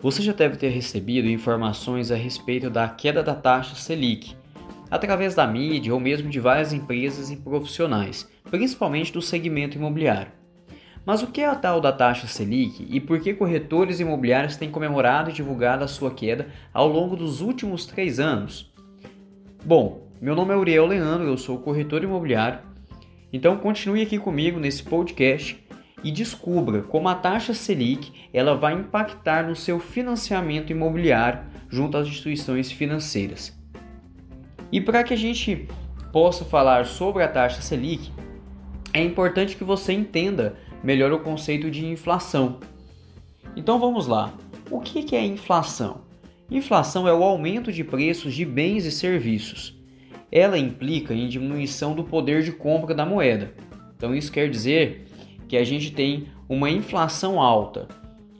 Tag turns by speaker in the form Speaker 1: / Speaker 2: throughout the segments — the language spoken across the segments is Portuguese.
Speaker 1: Você já deve ter recebido informações a respeito da queda da taxa Selic, através da mídia ou mesmo de várias empresas e profissionais, principalmente do segmento imobiliário. Mas o que é a tal da taxa Selic e por que corretores imobiliários têm comemorado e divulgado a sua queda ao longo dos últimos três anos? Bom, meu nome é Uriel Leandro, eu sou corretor imobiliário, então continue aqui comigo nesse podcast e descubra como a taxa Selic ela vai impactar no seu financiamento imobiliário junto às instituições financeiras. E para que a gente possa falar sobre a taxa Selic, é importante que você entenda melhor o conceito de inflação. Então vamos lá. O que é inflação? Inflação é o aumento de preços de bens e serviços. Ela implica em diminuição do poder de compra da moeda. Então isso quer dizer que a gente tem uma inflação alta.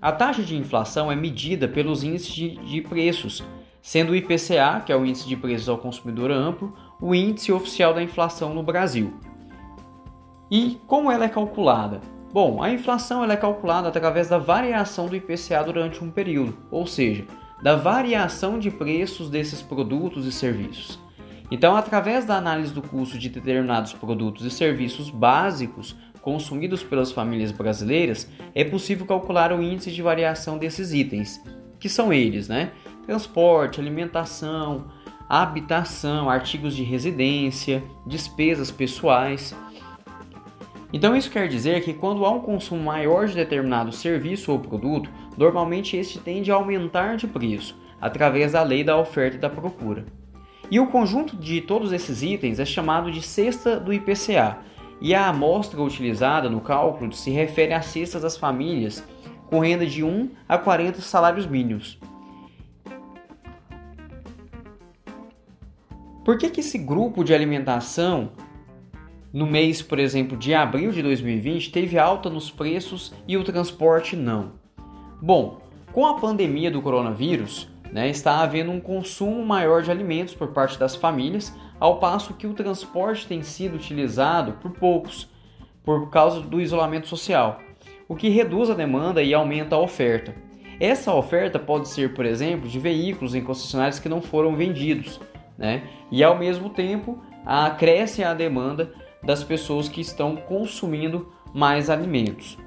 Speaker 1: A taxa de inflação é medida pelos índices de, de preços, sendo o IPCA, que é o índice de preços ao consumidor amplo, o índice oficial da inflação no Brasil. E como ela é calculada? Bom, a inflação ela é calculada através da variação do IPCA durante um período, ou seja, da variação de preços desses produtos e serviços. Então, através da análise do custo de determinados produtos e serviços básicos, consumidos pelas famílias brasileiras, é possível calcular o índice de variação desses itens, que são eles, né? Transporte, alimentação, habitação, artigos de residência, despesas pessoais. Então isso quer dizer que quando há um consumo maior de determinado serviço ou produto, normalmente este tende a aumentar de preço, através da lei da oferta e da procura. E o conjunto de todos esses itens é chamado de cesta do IPCA, e a amostra utilizada no cálculo se refere às cestas das famílias com renda de 1 a 40 salários mínimos. Por que, que esse grupo de alimentação, no mês, por exemplo, de abril de 2020, teve alta nos preços e o transporte não? Bom, com a pandemia do coronavírus, né, está havendo um consumo maior de alimentos por parte das famílias, ao passo que o transporte tem sido utilizado por poucos, por causa do isolamento social, o que reduz a demanda e aumenta a oferta. Essa oferta pode ser, por exemplo, de veículos em concessionárias que não foram vendidos, né? e ao mesmo tempo cresce a demanda das pessoas que estão consumindo mais alimentos.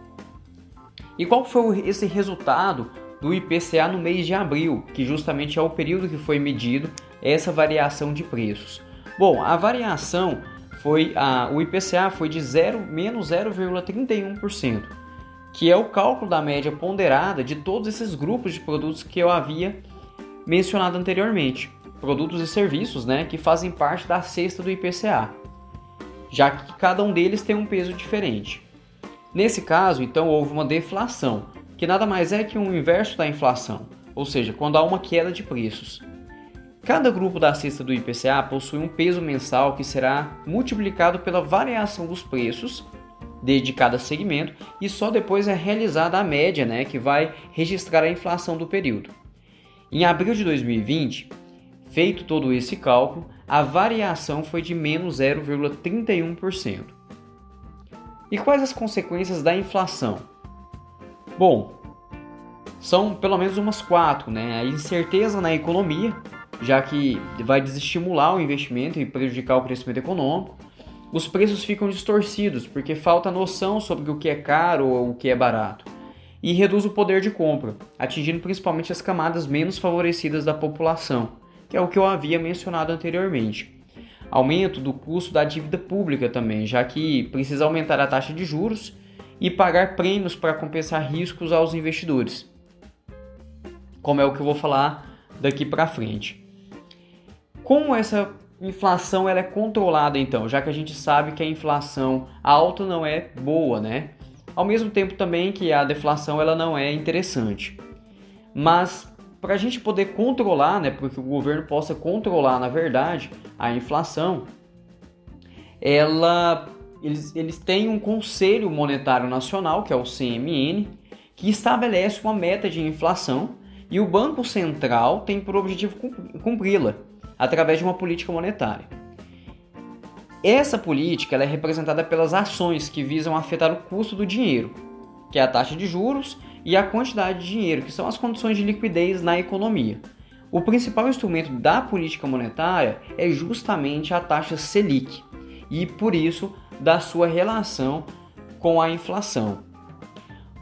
Speaker 1: E qual foi esse resultado do IPCA no mês de abril, que justamente é o período que foi medido essa variação de preços. Bom, a variação foi a, o IPCA foi de 0 menos 0,31%, que é o cálculo da média ponderada de todos esses grupos de produtos que eu havia mencionado anteriormente, produtos e serviços, né, que fazem parte da cesta do IPCA, já que cada um deles tem um peso diferente. Nesse caso, então, houve uma deflação, que nada mais é que um inverso da inflação, ou seja, quando há uma queda de preços. Cada grupo da cesta do IPCA possui um peso mensal que será multiplicado pela variação dos preços de cada segmento e só depois é realizada a média, né, que vai registrar a inflação do período. Em abril de 2020, feito todo esse cálculo, a variação foi de menos 0,31%. E quais as consequências da inflação? Bom, são pelo menos umas quatro, né? A incerteza na economia, já que vai desestimular o investimento e prejudicar o crescimento econômico. Os preços ficam distorcidos porque falta noção sobre o que é caro ou o que é barato. E reduz o poder de compra, atingindo principalmente as camadas menos favorecidas da população, que é o que eu havia mencionado anteriormente. Aumento do custo da dívida pública também, já que precisa aumentar a taxa de juros e pagar prêmios para compensar riscos aos investidores, como é o que eu vou falar daqui para frente. Como essa inflação ela é controlada então, já que a gente sabe que a inflação alta não é boa, né? Ao mesmo tempo também que a deflação ela não é interessante. Mas para a gente poder controlar, né, porque o governo possa controlar na verdade a inflação, ela eles, eles têm um Conselho Monetário Nacional, que é o CMN, que estabelece uma meta de inflação e o Banco Central tem por objetivo cumpri-la através de uma política monetária. Essa política é representada pelas ações que visam afetar o custo do dinheiro, que é a taxa de juros e a quantidade de dinheiro, que são as condições de liquidez na economia. O principal instrumento da política monetária é justamente a taxa Selic e, por isso, da sua relação com a inflação.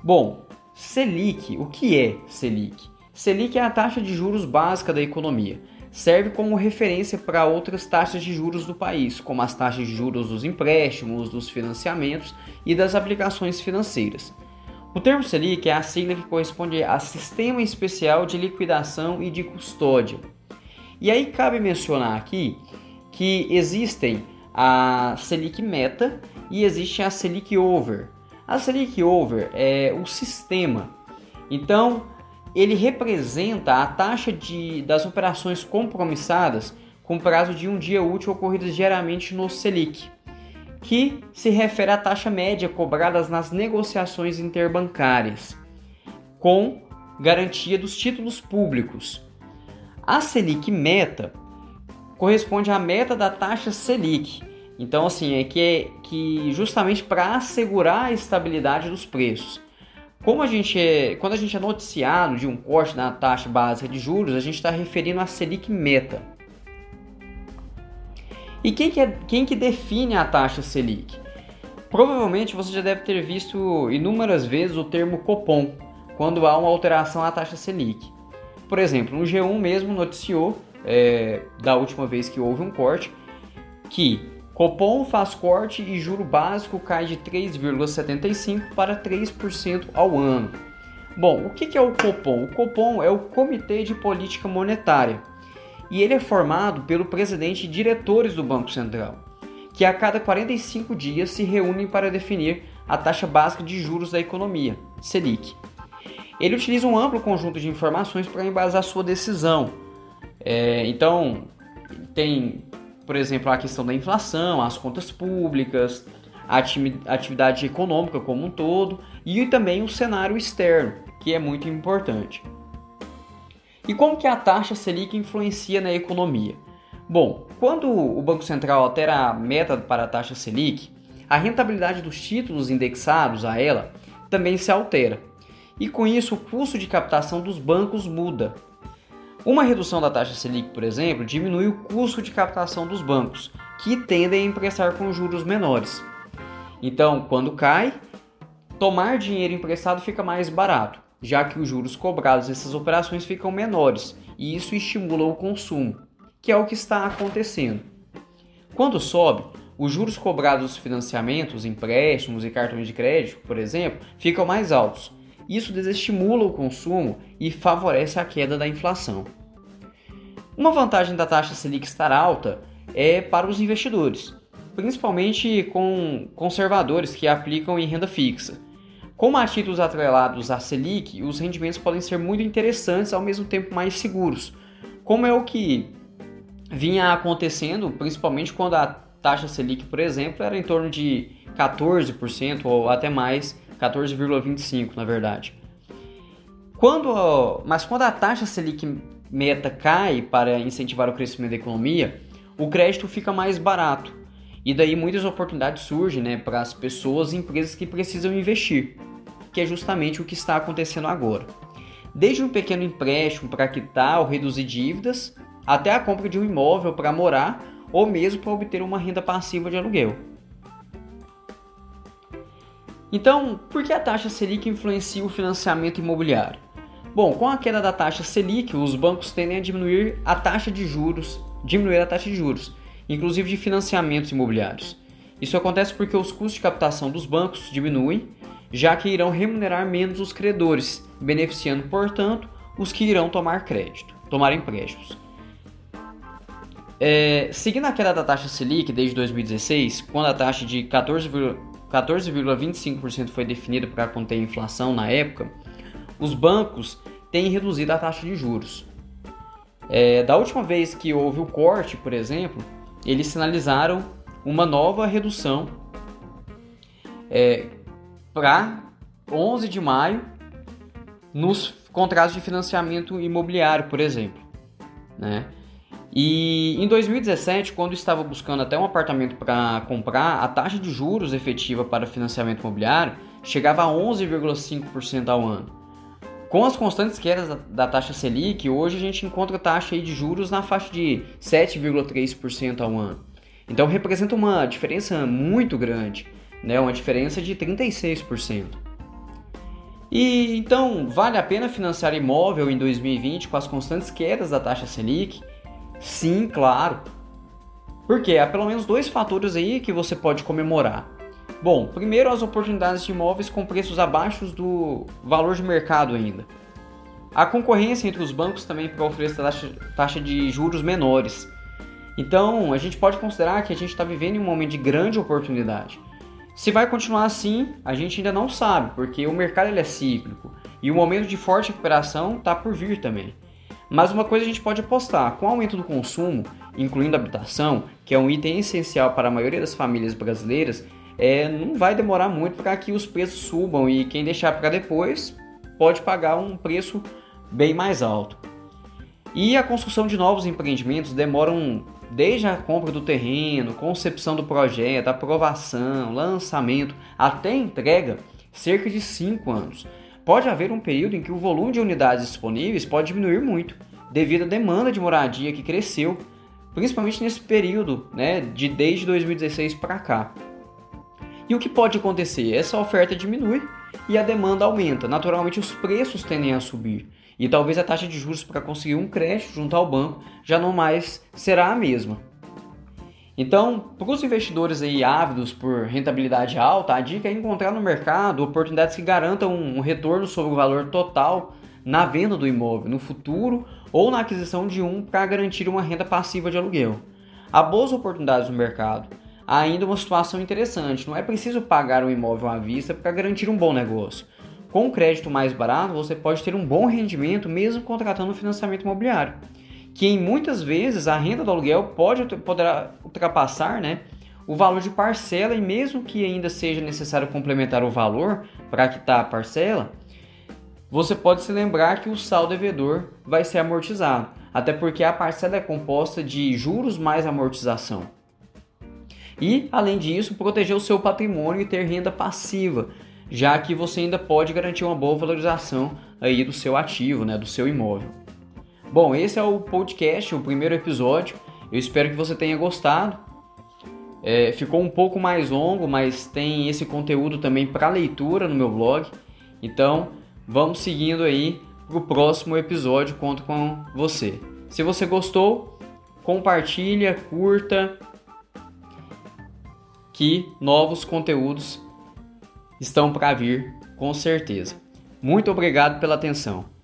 Speaker 1: Bom, Selic, o que é Selic? Selic é a taxa de juros básica da economia. Serve como referência para outras taxas de juros do país, como as taxas de juros dos empréstimos, dos financiamentos e das aplicações financeiras. O termo Selic é a sigla que corresponde a Sistema Especial de Liquidação e de Custódia. E aí cabe mencionar aqui que existem a Selic Meta e existe a Selic Over. A Selic Over é o sistema. Então, ele representa a taxa de, das operações compromissadas com prazo de um dia útil ocorridas diariamente no Selic, que se refere à taxa média cobradas nas negociações interbancárias, com garantia dos títulos públicos. A Selic meta corresponde à meta da taxa Selic. Então, assim, é que, é, que justamente para assegurar a estabilidade dos preços. Como a gente é, quando a gente é noticiado de um corte na taxa básica de juros, a gente está referindo a Selic Meta. E quem que, é, quem que define a taxa Selic? Provavelmente você já deve ter visto inúmeras vezes o termo Copom, quando há uma alteração à taxa Selic. Por exemplo, no G1 mesmo noticiou, é, da última vez que houve um corte, que Copom faz corte e juro básico cai de 3,75% para 3% ao ano. Bom, o que é o Copom? O Copom é o Comitê de Política Monetária e ele é formado pelo presidente e diretores do Banco Central, que a cada 45 dias se reúnem para definir a taxa básica de juros da economia, Selic. Ele utiliza um amplo conjunto de informações para embasar sua decisão. É, então, tem por exemplo, a questão da inflação, as contas públicas, a atividade econômica como um todo e também o cenário externo, que é muito importante. E como que a taxa Selic influencia na economia? Bom, quando o Banco Central altera a meta para a taxa Selic, a rentabilidade dos títulos indexados a ela também se altera. E com isso, o custo de captação dos bancos muda, uma redução da taxa Selic, por exemplo, diminui o custo de captação dos bancos, que tendem a emprestar com juros menores. Então, quando cai, tomar dinheiro emprestado fica mais barato, já que os juros cobrados nessas operações ficam menores, e isso estimula o consumo, que é o que está acontecendo. Quando sobe, os juros cobrados dos financiamentos, empréstimos e cartões de crédito, por exemplo, ficam mais altos. Isso desestimula o consumo e favorece a queda da inflação. Uma vantagem da taxa Selic estar alta é para os investidores, principalmente com conservadores que aplicam em renda fixa. Como há títulos atrelados à Selic, os rendimentos podem ser muito interessantes ao mesmo tempo mais seguros, como é o que vinha acontecendo, principalmente quando a taxa Selic, por exemplo, era em torno de 14% ou até mais, 14,25% na verdade. Quando, mas quando a taxa Selic meta cai para incentivar o crescimento da economia, o crédito fica mais barato. E daí muitas oportunidades surgem né, para as pessoas e empresas que precisam investir, que é justamente o que está acontecendo agora. Desde um pequeno empréstimo para quitar ou reduzir dívidas, até a compra de um imóvel para morar ou mesmo para obter uma renda passiva de aluguel. Então, por que a taxa Selic influencia o financiamento imobiliário? Bom, com a queda da taxa Selic, os bancos tendem a diminuir a taxa de juros, diminuir a taxa de juros, inclusive de financiamentos imobiliários. Isso acontece porque os custos de captação dos bancos diminuem, já que irão remunerar menos os credores, beneficiando, portanto, os que irão tomar crédito, tomar empréstimos. É, seguindo a queda da taxa Selic desde 2016, quando a taxa de 14,25% 14, foi definida para conter a inflação na época, os bancos têm reduzido a taxa de juros. É, da última vez que houve o corte, por exemplo, eles sinalizaram uma nova redução é, para 11 de maio nos contratos de financiamento imobiliário, por exemplo. Né? E em 2017, quando estava buscando até um apartamento para comprar, a taxa de juros efetiva para financiamento imobiliário chegava a 11,5% ao ano. Com as constantes quedas da, taxa Selic, hoje a gente encontra taxa de juros na faixa de 7,3% ao ano. Então representa uma diferença muito grande, né? uma diferença de 36%. E então, vale a pena financiar imóvel em 2020 com as constantes quedas da taxa Selic? Sim, claro. Porque há pelo menos dois fatores aí que você pode comemorar. Bom, primeiro as oportunidades de imóveis com preços abaixo do valor de mercado ainda. A concorrência entre os bancos também para oferecer taxa, de juros menores. Então, a gente pode considerar que a gente está vivendo um momento de grande oportunidade. Se vai continuar assim, a gente ainda não sabe, porque o mercado ele é cíclico e o momento de forte recuperação está por vir também. Mas uma coisa a gente pode apostar: com o aumento do consumo, incluindo habitação, que é um item essencial para a maioria das famílias brasileiras, é, não vai demorar muito para que os preços subam e quem deixar para depois pode pagar um preço bem mais alto. E a construção de novos empreendimentos demoram desde a compra do terreno, concepção do projeto, aprovação, lançamento até entrega, cerca de 5 anos. Pode haver um período em que o volume de unidades disponíveis pode diminuir muito, devido à demanda de moradia que cresceu, principalmente nesse período, né, de desde 2016 para cá. E o que pode acontecer? Essa oferta diminui e a demanda aumenta. Naturalmente, os preços tendem a subir e talvez a taxa de juros para conseguir um crédito junto ao banco já não mais será a mesma. Então, para os investidores aí ávidos por rentabilidade alta, a dica é encontrar no mercado oportunidades que garantam um retorno sobre o valor total na venda do imóvel no futuro ou na aquisição de um para garantir uma renda passiva de aluguel. Há boas oportunidades no mercado. Há ainda uma situação interessante: não é preciso pagar um imóvel à vista para garantir um bom negócio. Com um crédito mais barato, você pode ter um bom rendimento mesmo contratando financiamento imobiliário, que em muitas vezes a renda do aluguel pode poderá ultrapassar, né, o valor de parcela e mesmo que ainda seja necessário complementar o valor para quitar a parcela, você pode se lembrar que o saldo devedor vai ser amortizado, até porque a parcela é composta de juros mais amortização. E, além disso, proteger o seu patrimônio e ter renda passiva, já que você ainda pode garantir uma boa valorização aí do seu ativo, né, do seu imóvel. Bom, esse é o podcast, o primeiro episódio. Eu espero que você tenha gostado. É, ficou um pouco mais longo, mas tem esse conteúdo também para leitura no meu blog. Então, vamos seguindo aí o próximo episódio. Conto com você. Se você gostou, compartilha, curta, que novos conteúdos estão para vir, com certeza. Muito obrigado pela atenção.